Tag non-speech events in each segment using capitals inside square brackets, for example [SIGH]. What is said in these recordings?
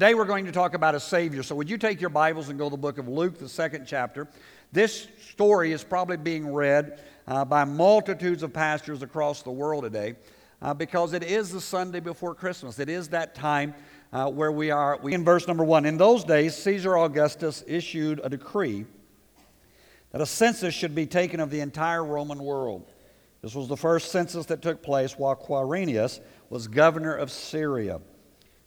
Today we're going to talk about a Savior. So, would you take your Bibles and go to the book of Luke, the second chapter? This story is probably being read uh, by multitudes of pastors across the world today uh, because it is the Sunday before Christmas. It is that time uh, where we are. We, in verse number one, in those days, Caesar Augustus issued a decree that a census should be taken of the entire Roman world. This was the first census that took place while Quirinius was governor of Syria.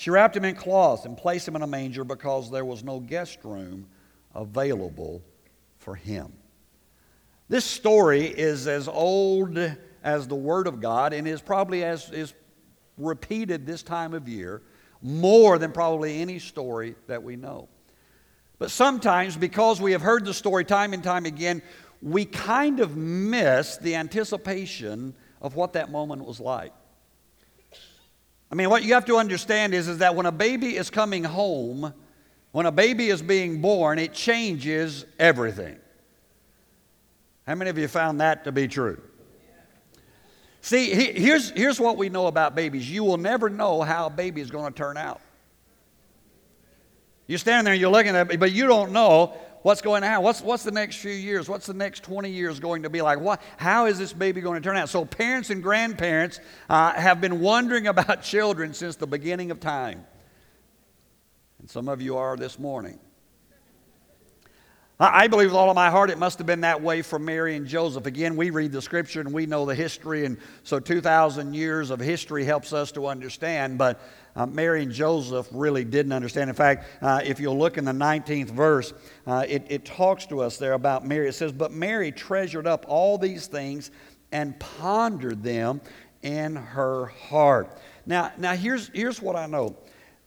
She wrapped him in cloths and placed him in a manger because there was no guest room available for him. This story is as old as the Word of God and is probably as is repeated this time of year more than probably any story that we know. But sometimes, because we have heard the story time and time again, we kind of miss the anticipation of what that moment was like. I mean, what you have to understand is, is that when a baby is coming home, when a baby is being born, it changes everything. How many of you found that to be true? See, here's, here's what we know about babies you will never know how a baby is going to turn out. You stand there you're looking at it, but you don't know what's going to happen. What's, what's the next few years? What's the next 20 years going to be like? What, how is this baby going to turn out? So, parents and grandparents uh, have been wondering about [LAUGHS] children since the beginning of time. And some of you are this morning. I believe with all of my heart it must have been that way for Mary and Joseph. Again, we read the scripture and we know the history, and so 2,000 years of history helps us to understand. But uh, Mary and Joseph really didn't understand. In fact, uh, if you'll look in the 19th verse, uh, it, it talks to us there about Mary. It says, But Mary treasured up all these things and pondered them in her heart. Now, now here's, here's what I know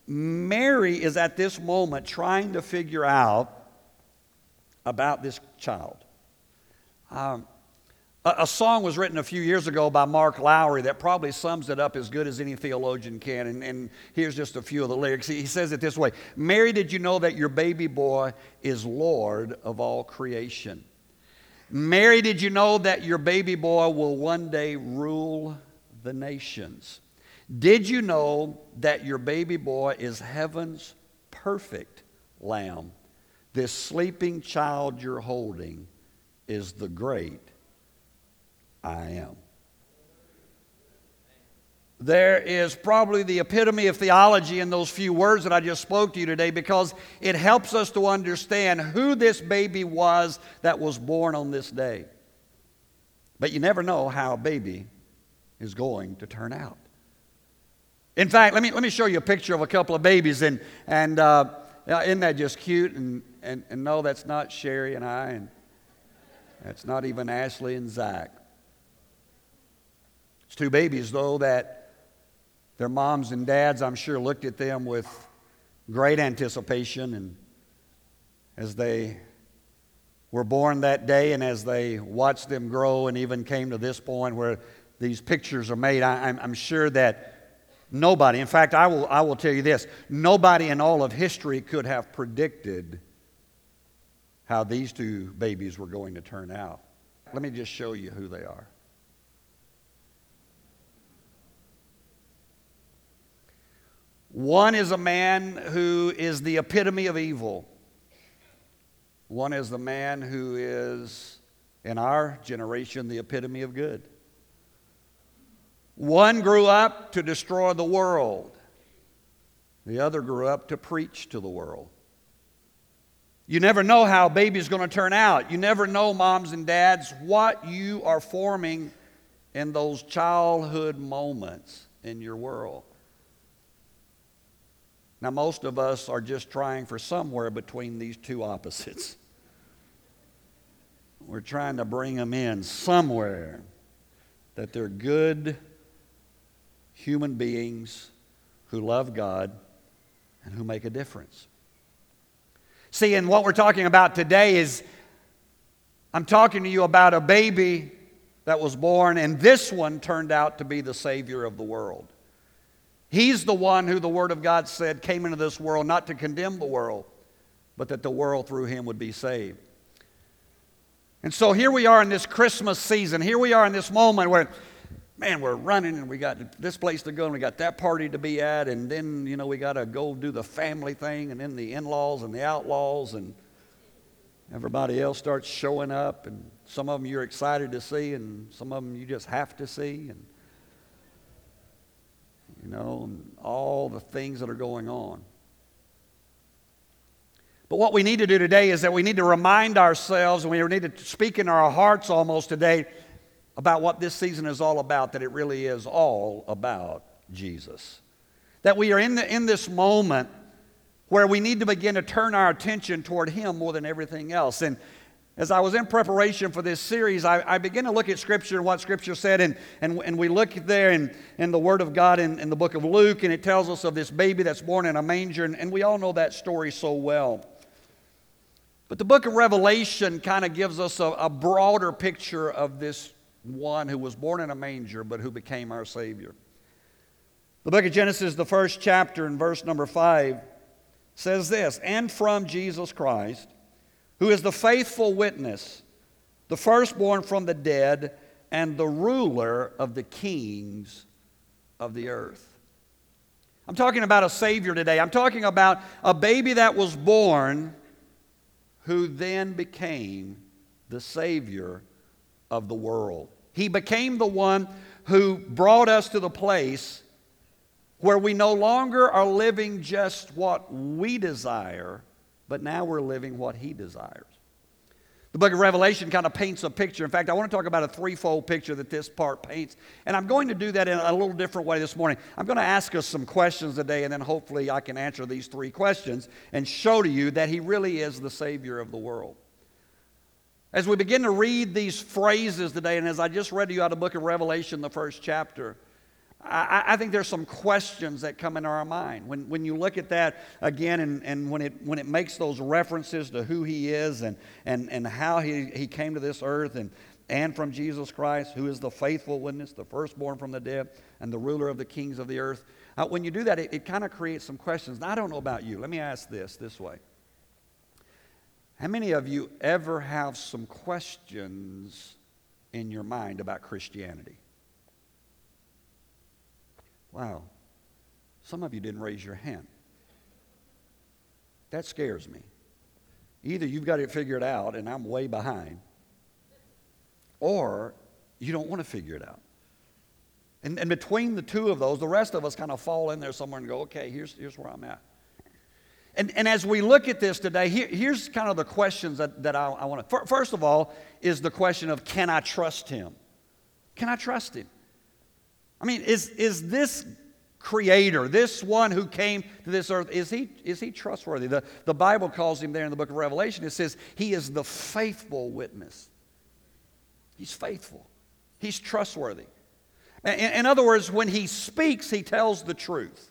Mary is at this moment trying to figure out about this child. Um, a, a, song was written a few years ago by Mark Lowry that probably sums it up as good as any theologian can. And, and here's just a few of the lyrics. He, he says it this way Mary, did you know that your baby boy is Lord of all creation? Mary, did you know that your baby boy will one day rule the nations? Did you know that your baby boy is heaven's perfect lamb? This sleeping child you're holding is the great I am. There is probably the epitome of theology in those few words that I just spoke to you today because it helps us to understand who this baby was that was born on this day. But you never know how a baby is going to turn out. In fact, let me, let me show you a picture of a couple of babies, and, and uh, isn't that just cute? And and, and no, that's not Sherry and I, and that's not even Ashley and Zach. Two babies, though, that their moms and dads, I'm sure, looked at them with great anticipation. And as they were born that day, and as they watched them grow, and even came to this point where these pictures are made, I, am sure that nobody, in fact, I will, I will tell you this nobody in all of history could have predicted how these two babies were going to turn out. Let me just show you who they are. One is a man who is the epitome of evil. One is the man who is, in our generation, the epitome of good. One grew up to destroy the world, the other grew up to preach to the world. You never know how a baby is going to turn out. You never know, moms and dads, what you are forming in those childhood moments in your world. Now, most of us are just trying for somewhere between these two opposites. We're trying to bring them in somewhere that they're good human beings who love God and who make a difference. See, and what we're talking about today is I'm talking to you about a baby that was born, and this one turned out to be the Savior of the world. He's the one who the Word of God said came into this world not to condemn the world, but that the world through him would be saved. And so here we are in this Christmas season. Here we are in this moment where, man, we're running and we got this place to go and we got that party to be at, and then, you know, we got to go do the family thing, and then the in laws and the outlaws, and everybody else starts showing up, and some of them you're excited to see, and some of them you just have to see, and, you know, and all the things that are going on. But what we need to do today is that we need to remind ourselves and we need to speak in our hearts almost today about what this season is all about, that it really is all about Jesus. That we are in, the, in this moment where we need to begin to turn our attention toward Him more than everything else. And as I was in preparation for this series, I, I began to look at Scripture and what Scripture said, and, and, and we look there in, in the Word of God in, in the book of Luke, and it tells us of this baby that's born in a manger, and, and we all know that story so well. But the book of Revelation kind of gives us a, a, broader picture of this one who was born in a manger but who became our Savior. The book of Genesis, the first chapter, in verse number five, says this And from Jesus Christ, who is the faithful witness, the firstborn from the dead, and the ruler of the kings of the earth. I'm talking about a Savior today. I'm talking about a baby that was born who then became the Savior of the world. He became the one who brought us to the place where we no longer are living just what we desire, but now we're living what He desires. The book of Revelation kind of paints a picture. In fact, I want to talk about a threefold picture that this part paints. And I'm going to do that in a little different way this morning. I'm going to ask us some questions today, and then hopefully I can answer these three questions and show to you that He really is the Savior of the world. As we begin to read these phrases today, and as I just read to you out of the book of Revelation, the first chapter, I, I, think there's some questions that come into our mind. When, when you look at that again and, and when, it, when it makes those references to who he is and, and, and how he, he came to this earth and, and from Jesus Christ, who is the faithful witness, the firstborn from the dead, and the ruler of the kings of the earth. Uh, when you do that, it, it kind of creates some questions. Now, I don't know about you. Let me ask this this way. How many of you ever have some questions in your mind about Christianity? Wow. Some of you didn't raise your hand. That scares me. Either you've got it figured out and I'm way behind, or you don't want to figure it out. And, and between the two of those, the rest of us kind of fall in there somewhere and go, okay, here's, here's where I'm at. And, and as we look at this today, here, here's kind of the questions that, that I, I want to. First of all, is the question of can I trust him? Can I trust him? I mean, is, is this creator, this one who came to this earth, is he, is he trustworthy? The, the Bible calls him there in the book of Revelation, it says he is the faithful witness. He's faithful, he's trustworthy. In, in other words, when he speaks, he tells the truth.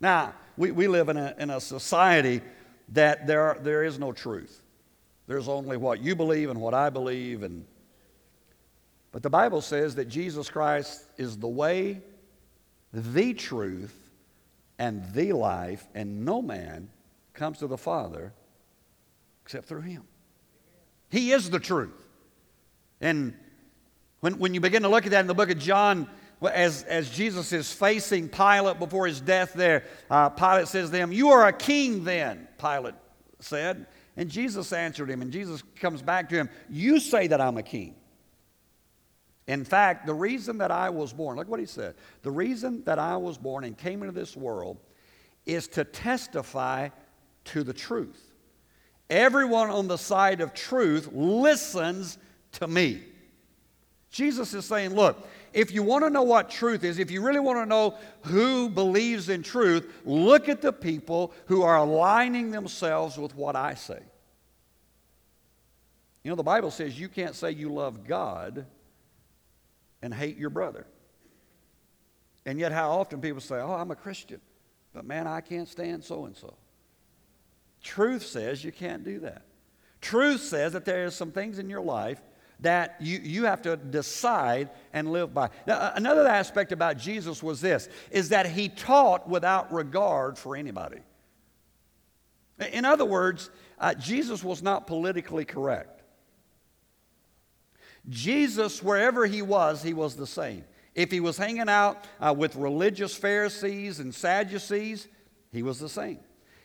Now, we, we live in a, in a society that there, there is no truth. There's only what you believe and what I believe, and but the Bible says that Jesus Christ is the way, the truth, and the life, and no man comes to the Father except through him. He is the truth. And when, when you begin to look at that in the book of John, as, as Jesus is facing Pilate before his death there, uh, Pilate says to him, You are a king then, Pilate said. And Jesus answered him, and Jesus comes back to him, You say that I'm a king. In fact, the reason that I was born, look what he said. The reason that I was born and came into this world is to testify to the truth. Everyone on the side of truth listens to me. Jesus is saying, look, if you want to know what truth is, if you really want to know who believes in truth, look at the people who are aligning themselves with what I say. You know, the Bible says you can't say you love God and hate your brother. And yet, how often people say, Oh, I'm a Christian. But man, I can't stand so and so. Truth says you can't do that. Truth says that there are some things in your life that you, you have to decide and live by. Now, another aspect about Jesus was this is that he taught without regard for anybody. In other words, uh, Jesus was not politically correct. Jesus, wherever he was, he was the same. If he was hanging out uh, with religious Pharisees and Sadducees, he was the same.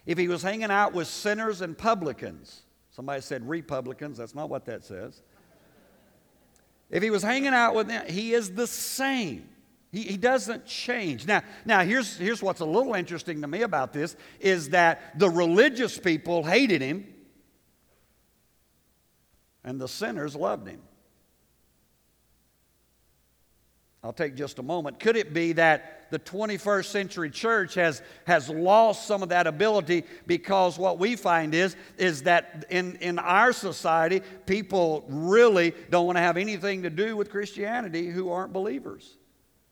If he was hanging out with sinners and publicans, somebody said Republicans, that's not what that says. If he was hanging out with them, he is the same. He, he doesn't change. Now, now here's, here's what's a little interesting to me about this is that the religious people hated him and the sinners loved him. I'll take just a moment. Could it be that the 21st century church has, has lost some of that ability because what we find is, is that in, in our society, people really don't want to have anything to do with Christianity who aren't believers.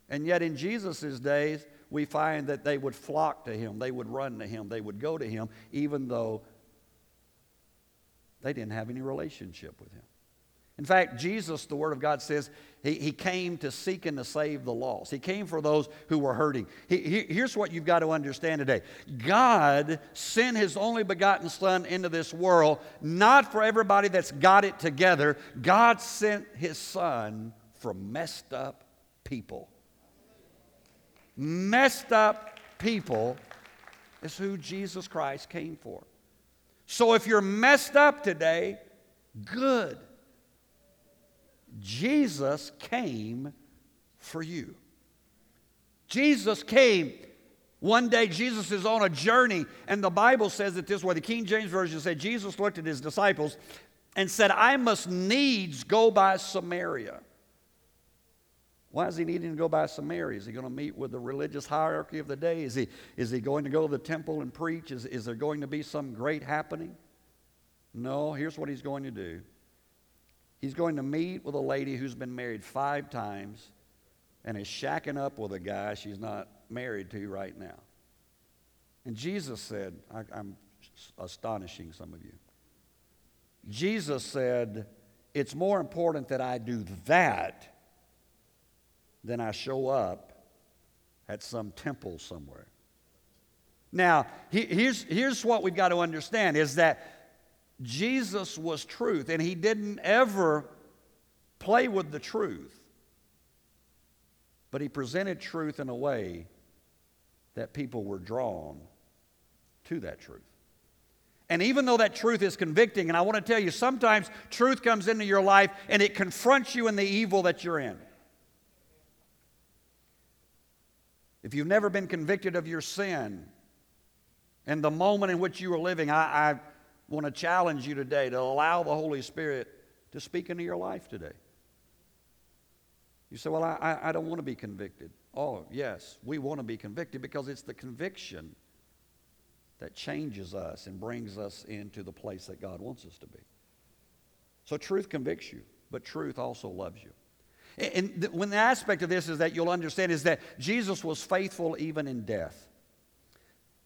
And yet in Jesus' days, we find that they would flock to him, they would run to him, they would go to him, even though they didn't have any relationship with him. In fact, Jesus, the Word of God says, he, he came to seek and to save the lost. He came for those who were hurting. He, he, here's what you've got to understand today God sent His only begotten Son into this world, not for everybody that's got it together. God sent His Son for messed up people. Messed up people is who Jesus Christ came for. So if you're messed up today, good. Jesus came for you. Jesus came. One day, Jesus is on a journey, and the Bible says it this way. The King James Version said, Jesus looked at his disciples and said, I must needs go by Samaria. Why is he needing to go by Samaria? Is he going to meet with the religious hierarchy of the day? Is he, is he going to go to the temple and preach? Is, is there going to be some great happening? No, here's what he's going to do He's going to meet with a lady who's been married five times and is shacking up with a guy she's not married to right now. And Jesus said, I, am astonishing some of you. Jesus said, It's more important that I do that than I show up at some temple somewhere. Now, here's, here's what we've got to understand is that Jesus was truth, and he didn't ever play with the truth. But he presented truth in a way that people were drawn to that truth. And even though that truth is convicting, and I want to tell you, sometimes truth comes into your life and it confronts you in the evil that you're in. If you've never been convicted of your sin and the moment in which you were living, I, I want to challenge you today to allow the Holy Spirit to speak into your life today. You say, Well, I, I don't want to be convicted. Oh, yes, we want to be convicted because it's the conviction that changes us and brings us into the place that God wants us to be. So, truth convicts you, but truth also loves you. And when the aspect of this is that you'll understand is that Jesus was faithful even in death.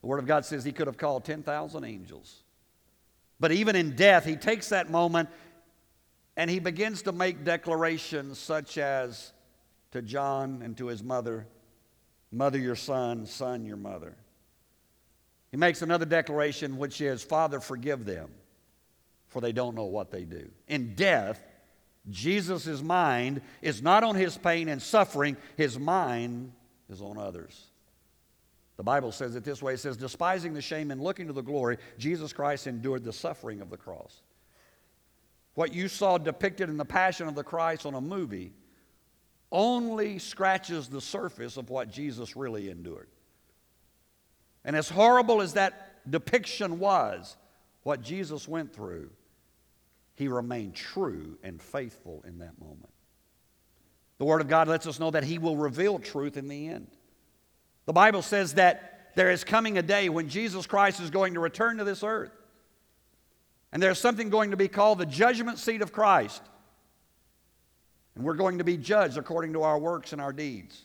The Word of God says he could have called 10,000 angels but even in death, he takes that moment and he begins to make declarations such as to John and to his mother, Mother, your son, son, your mother. He makes another declaration, which is, Father, forgive them, for they don't know what they do. In death, Jesus' mind is not on his pain and suffering, his mind is on others. The Bible says it this way it says, despising the shame and looking to the glory, Jesus Christ endured the suffering of the cross. What you saw depicted in the Passion of the Christ on a movie only scratches the surface of what Jesus really endured. And as horrible as that depiction was, what Jesus went through, he remained true and faithful in that moment. The Word of God lets us know that He will reveal truth in the end. The Bible says that there is coming a day when Jesus Christ is going to return to this earth. And there's something going to be called the judgment seat of Christ. And we're going to be judged according to our works and our deeds.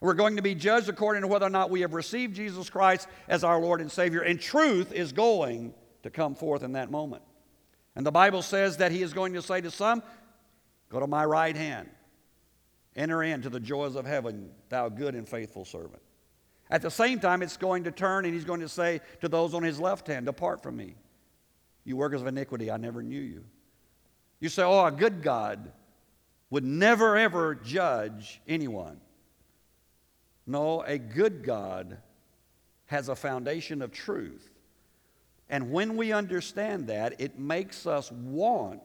We're going to be judged according to whether or not we have received Jesus Christ as our Lord and Savior. And truth is going to come forth in that moment. And the Bible says that He is going to say to some, Go to my right hand, enter into the joys of heaven, thou good and faithful servant. At the same time, it's going to turn and He's going to say to those on His left hand, Depart from me. You workers of iniquity, I never knew you. You say, Oh, a good God would never ever judge anyone. No, a good God has a foundation of truth. And when we understand that, it makes us want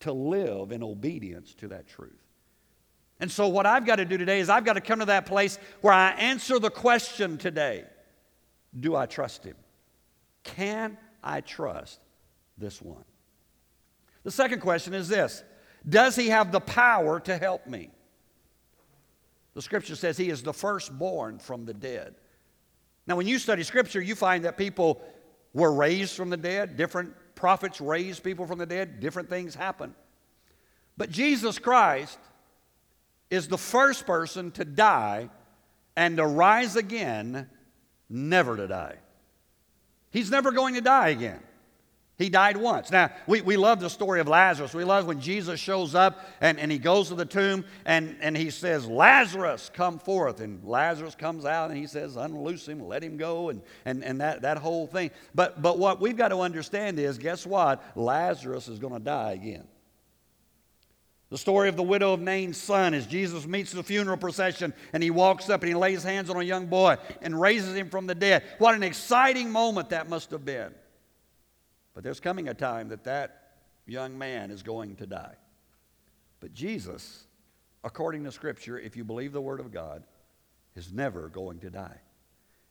to live in obedience to that truth. And so, what I've got to do today is I've got to come to that place where I answer the question today Do I trust Him? Can I trust this one? The second question is this Does He have the power to help me? The scripture says He is the firstborn from the dead. Now, when you study scripture, you find that people were raised from the dead, different prophets raised people from the dead, different things happen. But Jesus Christ is the first person to die and to rise again, never to die. He's never going to die again. He died once. Now, we, we love the story of Lazarus. We love when Jesus shows up and, and he goes to the tomb and, and he says, Lazarus, come forth. And Lazarus comes out and he says, Unloose him, let him go, and, and, and that, that whole thing. But, but what we've got to understand is guess what? Lazarus is going to die again. The story of the widow of Nain's son as Jesus meets the funeral procession and he walks up and he lays hands on a young boy and raises him from the dead. What an exciting moment that must have been. But there's coming a time that that young man is going to die. But Jesus, according to Scripture, if you believe the Word of God, is never going to die.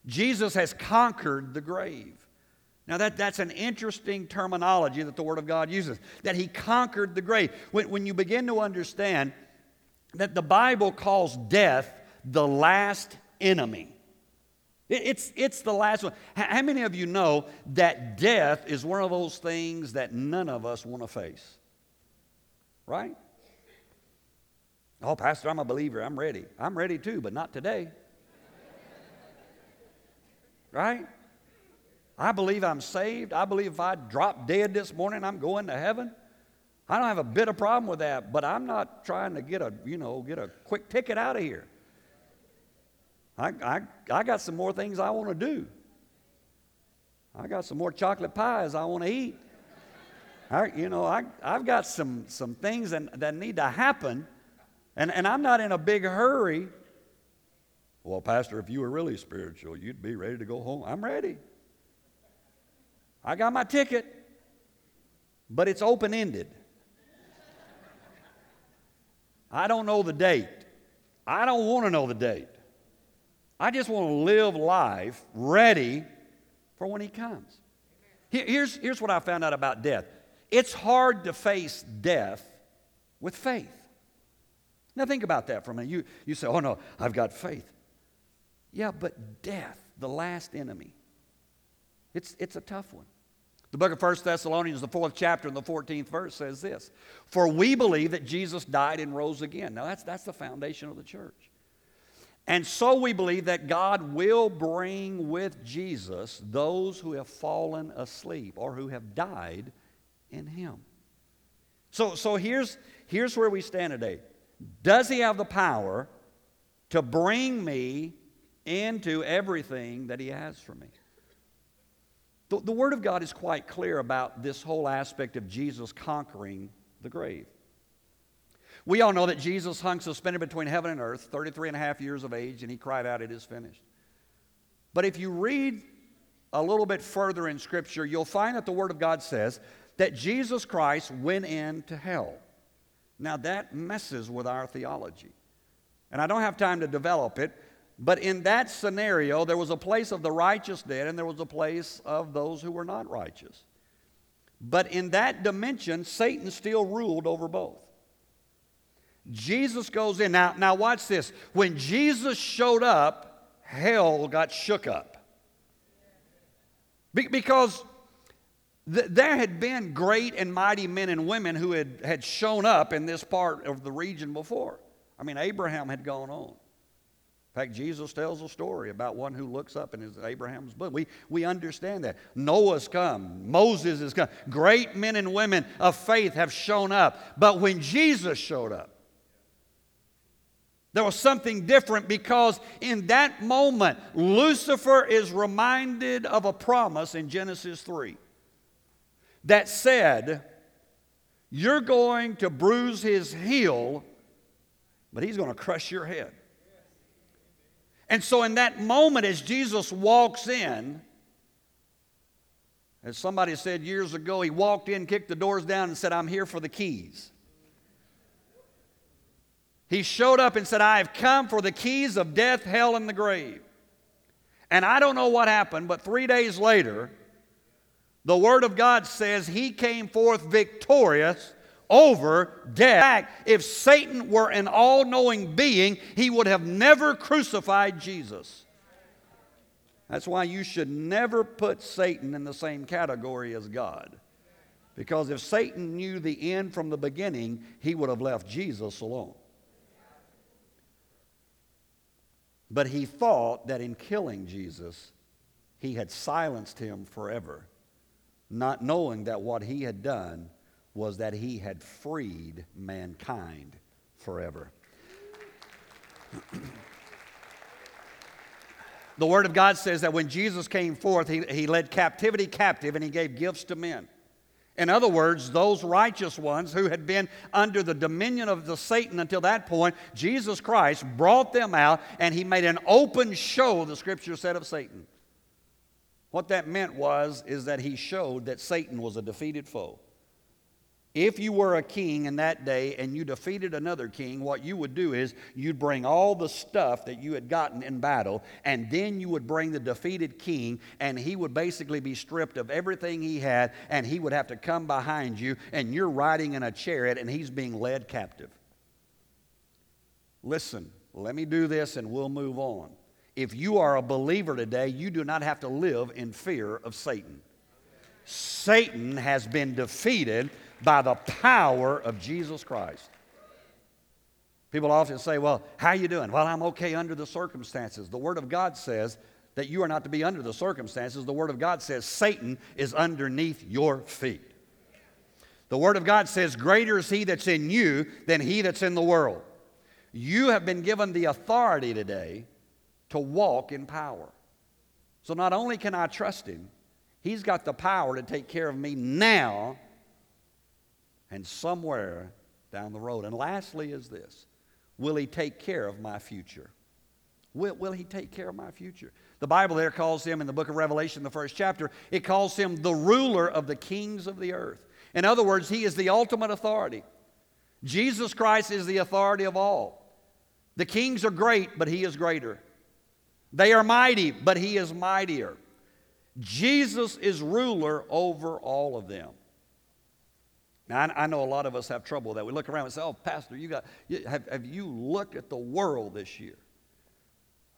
Jesus has conquered the grave. Now, that, that's an interesting terminology that the Word of God uses, that He conquered the grave. When, when you begin to understand that the Bible calls death the last enemy. It's, it's the last one. How many of you know that death is one of those things that none of us want to face? Right? Oh, Pastor, I'm a believer. I'm ready. I'm ready too, but not today. [LAUGHS] right? I believe I'm saved. I believe if I drop dead this morning, I'm going to heaven. I don't have a bit of problem with that, but I'm not trying to get a, you know, get a quick ticket out of here. I, I, I got some more things I want to do. I got some more chocolate pies I want to eat. I, you know, I, I've got some, some things that, that need to happen, and, and I'm not in a big hurry. Well, Pastor, if you were really spiritual, you'd be ready to go home. I'm ready. I got my ticket, but it's open ended. I don't know the date. I don't want to know the date. I just want to live life ready for when He comes. Here's, here's what I found out about death it's hard to face death with faith. Now, think about that for a minute. You, you say, oh no, I've got faith. Yeah, but death, the last enemy, it's, it's a tough one. The book of 1 Thessalonians, the fourth chapter and the 14th verse says this For we believe that Jesus died and rose again. Now, that's, that's the foundation of the church. And so we believe that God will bring with Jesus those who have fallen asleep or who have died in Him. So, so here's, here's where we stand today. Does He have the power to bring me into everything that He has for me? The, the Word of God is quite clear about this whole aspect of Jesus conquering the grave. We all know that Jesus hung suspended between heaven and earth, 33 and a half years of age, and he cried out, It is finished. But if you read a little bit further in Scripture, you'll find that the Word of God says that Jesus Christ went into hell. Now, that messes with our theology. And I don't have time to develop it, but in that scenario, there was a place of the righteous dead and there was a place of those who were not righteous. But in that dimension, Satan still ruled over both. Jesus goes in. Now, now watch this. When Jesus showed up, hell got shook up. Be- because th- there had been great and mighty men and women who had, had shown up in this part of the region before. I mean, Abraham had gone on. In fact, Jesus tells a story about one who looks up in his Abraham's book. We, we understand that. Noah's come, Moses has come. Great men and women of faith have shown up. But when Jesus showed up, there was something different because in that moment, Lucifer is reminded of a promise in Genesis 3 that said, You're going to bruise his heel, but he's going to crush your head. And so, in that moment, as Jesus walks in, as somebody said years ago, he walked in, kicked the doors down, and said, I'm here for the keys. He showed up and said, I have come for the keys of death, hell, and the grave. And I don't know what happened, but three days later, the Word of God says he came forth victorious over death. If Satan were an all knowing being, he would have never crucified Jesus. That's why you should never put Satan in the same category as God. Because if Satan knew the end from the beginning, he would have left Jesus alone. But he thought that in killing Jesus, he had silenced him forever, not knowing that what he had done was that he had freed mankind forever. [CLEARS THROAT] the Word of God says that when Jesus came forth, he, he led captivity captive and he gave gifts to men. In other words, those righteous ones who had been under the dominion of the Satan until that point, Jesus Christ brought them out and he made an open show, the scripture said, of Satan. What that meant was is that he showed that Satan was a defeated foe. If you were a king in that day and you defeated another king, what you would do is you'd bring all the stuff that you had gotten in battle, and then you would bring the defeated king, and he would basically be stripped of everything he had, and he would have to come behind you, and you're riding in a chariot, and he's being led captive. Listen, let me do this, and we'll move on. If you are a believer today, you do not have to live in fear of Satan. Satan has been defeated by the power of Jesus Christ. People often say, "Well, how you doing?" "Well, I'm okay under the circumstances." The word of God says that you are not to be under the circumstances. The word of God says Satan is underneath your feet. The word of God says, "Greater is he that's in you than he that's in the world." You have been given the authority today to walk in power. So not only can I trust him, he's got the power to take care of me now and somewhere down the road. And lastly, is this Will He take care of my future? Will, will He take care of my future? The Bible there calls Him, in the book of Revelation, the first chapter, it calls Him the ruler of the kings of the earth. In other words, He is the ultimate authority. Jesus Christ is the authority of all. The kings are great, but He is greater. They are mighty, but He is mightier. Jesus is ruler over all of them. Now, I, know a lot of us have trouble with that. We look around and say, oh, Pastor, you got, have, have you looked at the world this year?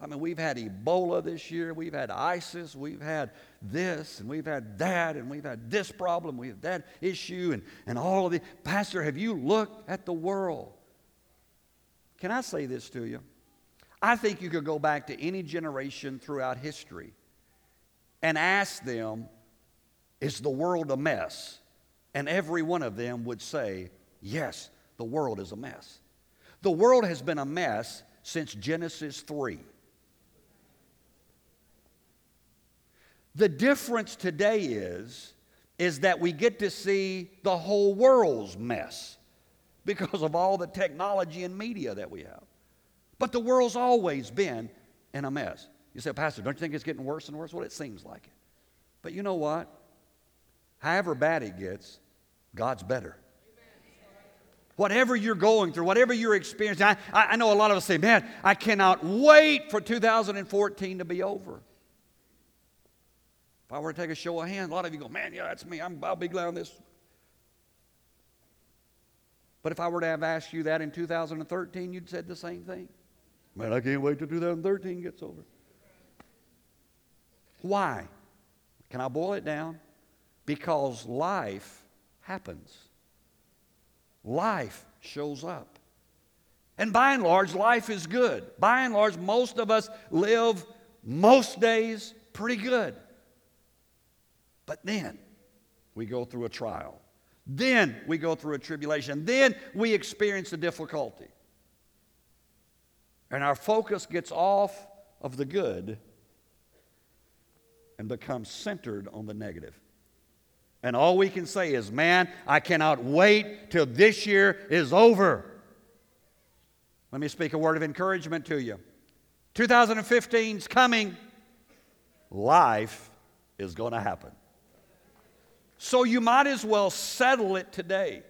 I mean, we've had Ebola this year, we've had ISIS, we've had this, and we've had that, and we've had this problem, we've had that issue, and, and all of it. Pastor, have you looked at the world? Can I say this to you? I think you could go back to any generation throughout history and ask them, is the world a mess? And every one of them would say, Yes, the world is a mess. The world has been a mess since Genesis 3. The difference today is, is that we get to see the whole world's mess because of all the technology and media that we have. But the world's always been in a mess. You say, Pastor, don't you think it's getting worse and worse? Well, it seems like it. But you know what? However bad it gets, God's better. Whatever you're going through, whatever you're experiencing, I, I know a lot of us say, man, I cannot wait for 2014 to be over. If I were to take a show of hands, a lot of you go, man, yeah, that's me. I'm, I'll be glad on this. But if I were to have asked you that in 2013, you'd said the same thing. Man, I can't wait till 2013 gets over. Why? Can I boil it down? Because life happens. Life shows up. And by and large, life is good. By and large, most of us live most days pretty good. But then we go through a trial. Then we go through a tribulation. Then we experience a difficulty. And our focus gets off of the good and becomes centered on the negative. And all we can say is, man, I cannot wait till this year is over. Let me speak a word of encouragement to you. 2015 is coming. Life is going to happen. So you might as well settle it today.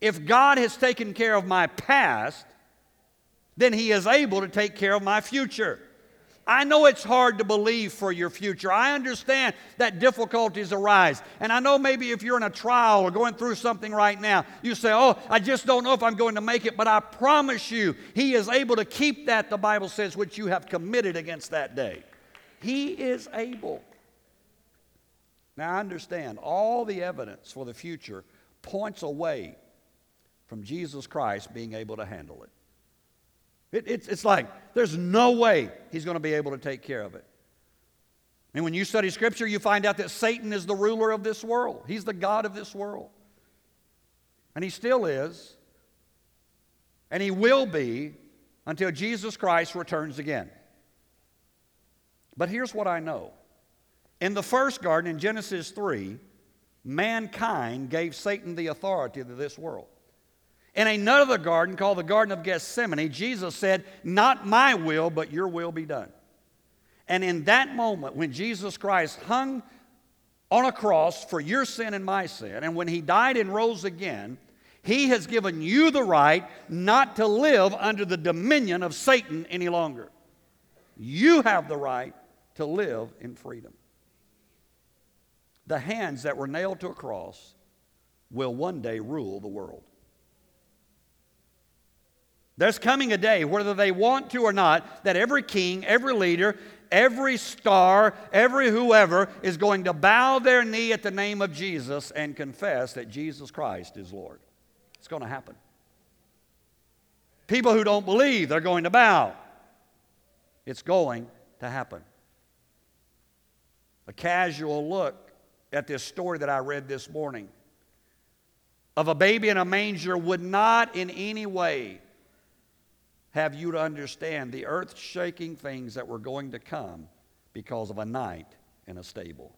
If God has taken care of my past, then He is able to take care of my future. I know it's hard to believe for your future. I understand that difficulties arise. And I know maybe if you're in a trial or going through something right now, you say, Oh, I just don't know if I'm going to make it. But I promise you, He is able to keep that, the Bible says, which you have committed against that day. He is able. Now, I understand all the evidence for the future points away from Jesus Christ being able to handle it. It it's, it's like there's no way he's going to be able to take care of it. And when you study Scripture, you find out that Satan is the ruler of this world, he's the God of this world. And he still is, and he will be until Jesus Christ returns again. But here's what I know in the first garden, in Genesis 3, mankind gave Satan the authority of this world. In another garden called the Garden of Gethsemane, Jesus said, Not my will, but your will be done. And in that moment, when Jesus Christ hung on a cross for your sin and my sin, and when he died and rose again, he has given you the right not to live under the dominion of Satan any longer. You have the right to live in freedom the hands that were nailed to a cross will one day rule the world. There's coming a day, whether they want to or not, that every king, every leader, every star, every whoever is going to bow their knee at the name of Jesus and confess that Jesus Christ is Lord. It's going to happen. People who don't believe, they're going to bow. It's going to happen. A casual look at this story that I read this morning of a baby in a manger would not in any way have you to understand the earth shaking things that were going to come because of a night in a stable.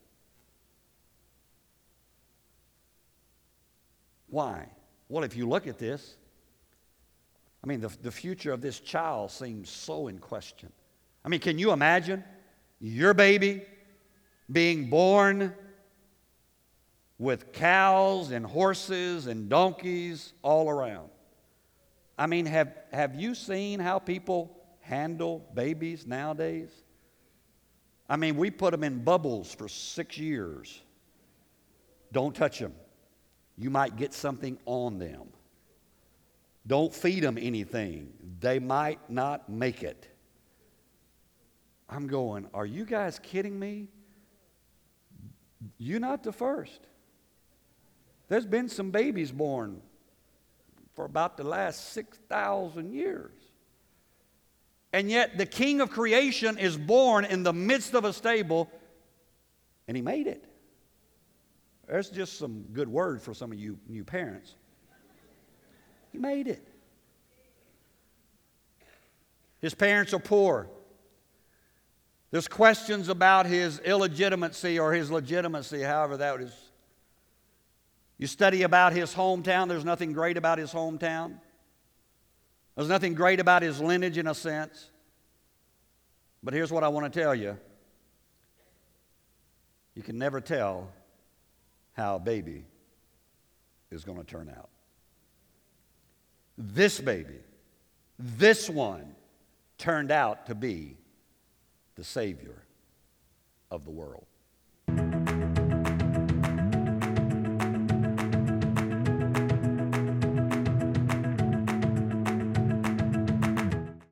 Why? Well, if you look at this, I mean, the, the future of this child seems so in question. I mean, can you imagine your baby being born with cows and horses and donkeys all around. I mean, have, have you seen how people handle babies nowadays? I mean, we put them in bubbles for six years. Don't touch them. You might get something on them. Don't feed them anything. They might not make it. I'm going, are you guys kidding me? You're not the first. There's been some babies born for about the last 6,000 years. And yet, the king of creation is born in the midst of a stable, and he made it. There's just some good word for some of you new parents. He made it. His parents are poor. There's questions about his illegitimacy or his legitimacy, however that is you study about his hometown, there's nothing great about his hometown. There's nothing great about his lineage in a sense. But here's what I want to tell you you can never tell how a baby is going to turn out. This baby, this one, turned out to be the Savior of the world.